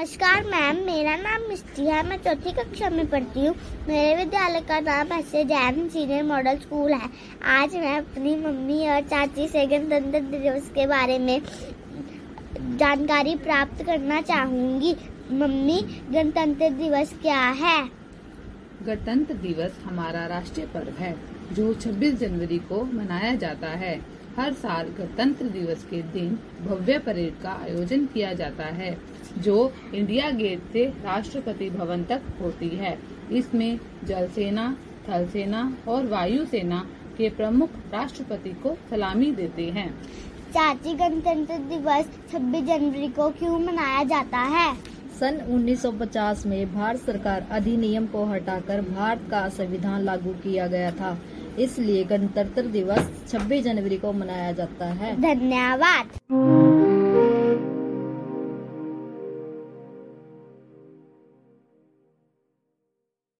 नमस्कार मैम, मेरा नाम मिस्टी है। मैं चौथी कक्षा में पढ़ती हूँ। मेरे विद्यालय का नाम ऐसे जैन सीनियर मॉडल स्कूल है। आज मैं अपनी मम्मी और चाची से गणतंत्र दिवस के बारे में जानकारी प्राप्त करना चाहूँगी। मम्मी, गणतंत्र दिवस क्या है? गणतंत्र दिवस हमारा राष्ट्रीय पर्व है, जो 26 जनवरी को मनाया जाता है। हर साल गणतंत्र दिवस के दिन भव्य परेड का आयोजन किया जाता है जो इंडिया गेट से राष्ट्रपति भवन तक होती है। इसमें जल सेना थल सेना और वायु सेना के प्रमुख राष्ट्रपति को सलामी देते हैं। चाची गणतंत्र दिवस 26 जनवरी को क्यों मनाया जाता है? सन 1950 में भारत सरकार अधिनियम को हटाकर भारत का संविधान लागू किया गया था। इसलिए गणतंत्र दिवस 26 जनवरी को मनाया जाता है। धन्यवाद।